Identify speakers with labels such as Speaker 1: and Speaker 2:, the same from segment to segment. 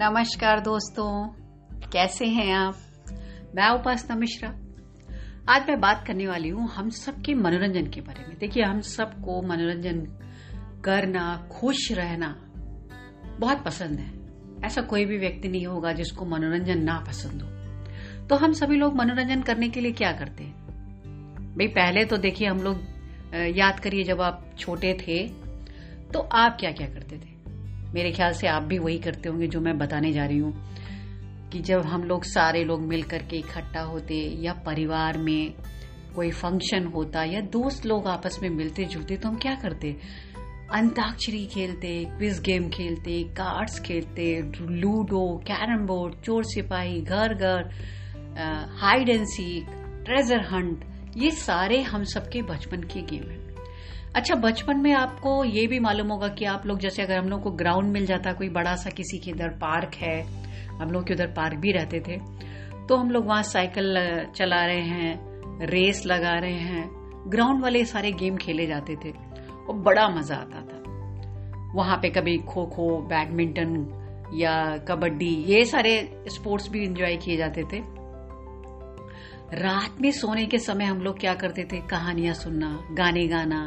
Speaker 1: नमस्कार दोस्तों, कैसे हैं आप? मैं उपासना मिश्रा। आज मैं बात करने वाली हूँ हम सबके मनोरंजन के बारे में। देखिए, हम सबको मनोरंजन करना, खुश रहना बहुत पसंद है। ऐसा कोई भी व्यक्ति नहीं होगा जिसको मनोरंजन ना पसंद हो। तो हम सभी लोग मनोरंजन करने के लिए क्या करते हैं? भाई, पहले तो देखिए, हम लोग याद करिए जब आप छोटे थे तो आप क्या क्या करते थे? मेरे ख्याल से आप भी वही करते होंगे जो मैं बताने जा रही हूँ, कि जब हम लोग सारे लोग मिल करके इकट्ठा होते या परिवार में कोई फ़ंक्शन होता या दोस्त लोग आपस में मिलते जुलते तो हम क्या करते? अंताक्षरी खेलते क्विज गेम खेलते कार्ड्स खेलते, लूडो कैरम बोर्ड चोर सिपाही, घर घर hide and seek treasure hunt ये सारे हम सबके बचपन के गेम हैं। अच्छा बचपन में आपको ये भी मालूम होगा कि आप लोग, जैसे अगर हम लोग को ग्राउंड मिल जाता, कोई बड़ा सा किसी के इधर पार्क है, हम लोग के उधर पार्क भी रहते थे तो हम लोग वहाँ साइकिल चला रहे हैं रेस लगा रहे हैं ग्राउंड वाले सारे गेम खेले जाते थे, और बड़ा मज़ा आता था। वहाँ पे कभी खो खो बैडमिंटन या कबड्डी, ये सारे स्पोर्ट्स भी इंजॉय किए जाते थे। रात में सोने के समय हम लोग क्या करते थे? कहानियाँ सुनना, गाने गाना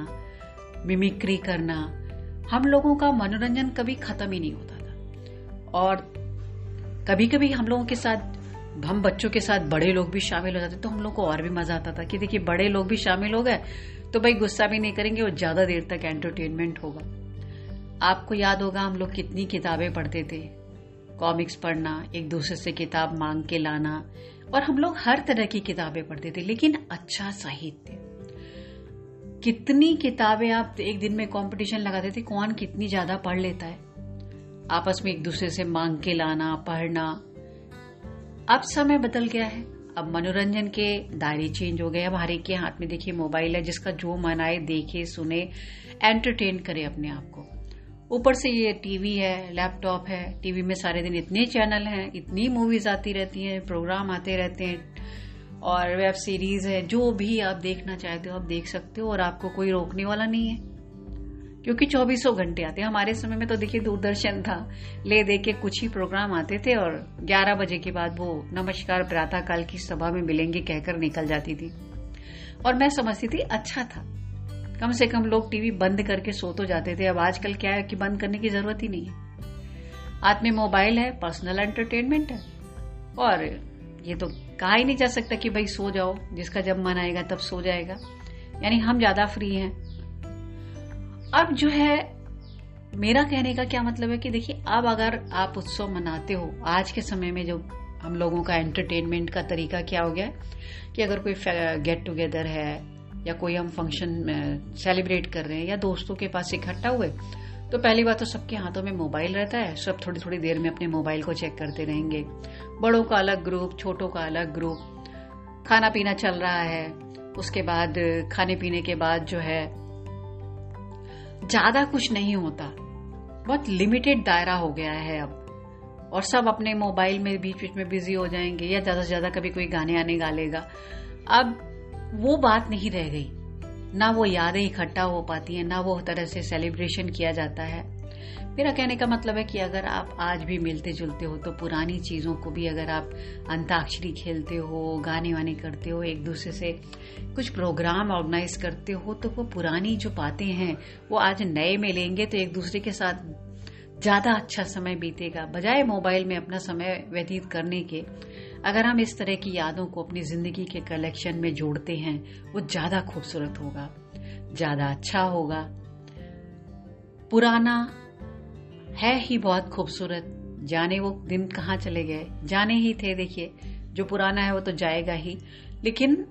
Speaker 1: मिमिक्री करना, हम लोगों का मनोरंजन कभी खत्म ही नहीं होता था। और कभी कभी हम लोगों के साथ, हम बच्चों के साथ बड़े लोग भी शामिल हो जाते तो हम लोग को और भी मज़ा आता था कि देखिए, बड़े लोग भी शामिल हो गए तो भाई गुस्सा भी नहीं करेंगे और ज़्यादा देर तक एंटरटेनमेंट होगा। आपको याद होगा, हम लोग कितनी किताबें पढ़ते थे। कॉमिक्स पढ़ना, एक दूसरे से किताब मांग के लाना, और हम लोग हर तरह की किताबें पढ़ते थे, लेकिन अच्छा साहित्य। कितनी किताबें आप एक दिन में कंपटीशन लगाते थे, कौन कितनी ज़्यादा पढ़ लेता है? आपस में एक दूसरे से मांग के लाना, पढ़ना। अब समय बदल गया है। अब मनोरंजन के दायरे चेंज हो गए। अब हर एक के हाथ में देखिए मोबाइल है, जिसका जो मन आए, देखे, सुने एंटरटेन करे अपने आप को। ऊपर से ये टीवी है लैपटॉप है। टीवी में सारे दिन इतने चैनल हैं, इतनी मूवीज़ आती रहती हैं प्रोग्राम आते रहते हैं। और वेब सीरीज़ है, जो भी आप देखना चाहते हो, आप देख सकते हो, और आपको कोई रोकने वाला नहीं है। क्योंकि चौबीसों घंटे आते हैं। हमारे समय में तो देखिए, दूरदर्शन था। ले दे के कुछ ही प्रोग्राम आते थे और 11 बजे के बाद वो नमस्कार प्रातः काल की सभा में मिलेंगे, कहकर निकल जाती थी। और मैं समझती थी अच्छा था। कम से कम लोग टीवी बंद करके सो तो जाते थे। अब आजकल क्या है कि बंद करने की ज़रूरत ही नहीं है। हाथ में मोबाइल है, पर्सनल एंटरटेनमेंट है। और ये तो कहा ही नहीं जा सकता कि भाई सो जाओ, जिसका जब मन आएगा तब सो जाएगा। यानी हम ज़्यादा फ्री हैं। अब जो है, मेरा कहने का क्या मतलब है कि देखिए, अब अगर आप उत्सव मनाते हो, आज के समय में जो हम लोगों का एंटरटेनमेंट का तरीका क्या हो गया है, कि अगर कोई गेट टुगेदर है, या कोई हम फ़ंक्शन सेलिब्रेट कर रहे हैं, या दोस्तों के पास इकट्ठा हुए तो पहली बात तो सबके हाथों में मोबाइल रहता है। सब थोड़ी थोड़ी देर में अपने मोबाइल को चेक करते रहेंगे। बड़ों का अलग ग्रुप, छोटों का अलग ग्रुप। खाना पीना चल रहा है। उसके बाद खाने पीने के बाद जो है, ज़्यादा कुछ नहीं होता। बहुत लिमिटेड दायरा हो गया है अब। और सब अपने मोबाइल में बीच बीच में बिज़ी हो जाएँगे या ज़्यादा से ज़्यादा कभी कोई गाने आने गा लेगा अब वो बात नहीं रह गई। ना वो यादें इकट्ठा हो पाती हैं, ना वो तरह से सेलिब्रेशन किया जाता है। मेरा कहने का मतलब है कि अगर आप आज भी मिलते जुलते हो तो पुरानी चीज़ों को भी अगर आप अंताक्षरी खेलते हो गाने वाने करते हो, एक दूसरे से कुछ प्रोग्राम ऑर्गेनाइज करते हो तो वो पुरानी जो बातें हैं, वो आज नए में लेंगे तो एक दूसरे के साथ ज़्यादा अच्छा समय बीतेगा। बजाय मोबाइल में अपना समय व्यतीत करने के अगर हम इस तरह की यादों को अपनी ज़िंदगी के कलेक्शन में जोड़ते हैं, वो ज़्यादा खूबसूरत होगा, ज़्यादा अच्छा होगा। पुराना है ही बहुत खूबसूरत, जाने वो दिन कहाँ चले गए, जाने ही थे देखिए, जो पुराना है वो तो जाएगा ही, लेकिन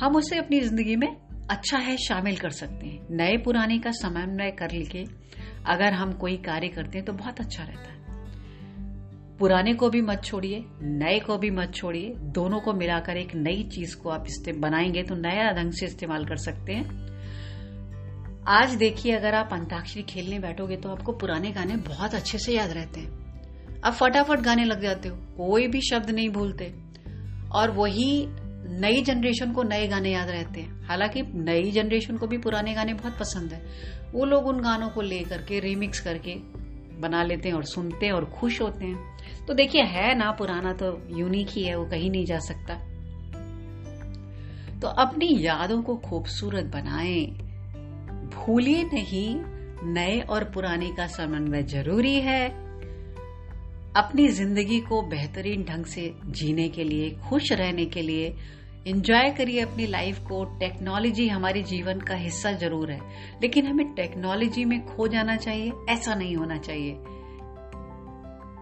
Speaker 1: हम उसे अपनी ज़िंदगी में अच्छा है शामिल कर सकते हैं। नए पुराने का समन्वय कर लेके अगर हम कोई कार्य करते हैं तो बहुत अच्छा रहता है। पुराने को भी मत छोड़िए, नए को भी मत छोड़िए। दोनों को मिलाकर एक नई चीज़ को आप बनाएँगे तो नया ढंग से इस्तेमाल कर सकते हैं। आज देखिए, अगर आप अंताक्षरी खेलने बैठोगे तो आपको पुराने गाने बहुत अच्छे से याद रहते हैं। आप फटाफट गाने लग जाते हो, कोई भी शब्द नहीं भूलते। और वही नई जनरेशन को नए गाने याद रहते हैं। हालाँकि नई जनरेशन को भी पुराने गाने बहुत पसंद है। वो लोग उन गानों को लेकर के रिमिक्स करके बना लेते हैं और सुनते हैं और खुश होते हैं। तो देखिए, है ना, पुराना तो यूनिक ही है, वो कहीं नहीं जा सकता। तो अपनी यादों को खूबसूरत बनाएँ। भूलिए नहीं, नए और पुराने का समन्वय ज़रूरी है। अपनी ज़िंदगी को बेहतरीन ढंग से जीने के लिए, खुश रहने के लिए एंजॉय करिए अपनी लाइफ को। टेक्नोलॉजी हमारे जीवन का हिस्सा ज़रूर है। लेकिन हमें टेक्नोलॉजी में खो जाना चाहिए, ऐसा नहीं होना चाहिए।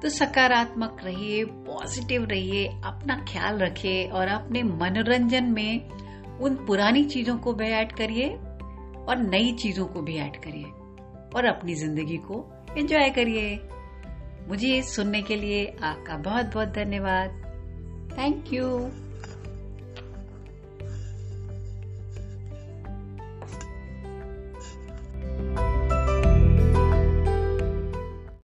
Speaker 1: तो सकारात्मक रहिए पॉजिटिव रहिए, अपना ख्याल रखिए और अपने मनोरंजन में उन पुरानी चीज़ों को भी ऐड करिए और नई चीज़ों को भी ऐड करिए और अपनी ज़िंदगी को एंजॉय करिए। मुझे सुनने के लिए आपका बहुत बहुत धन्यवाद। Thank you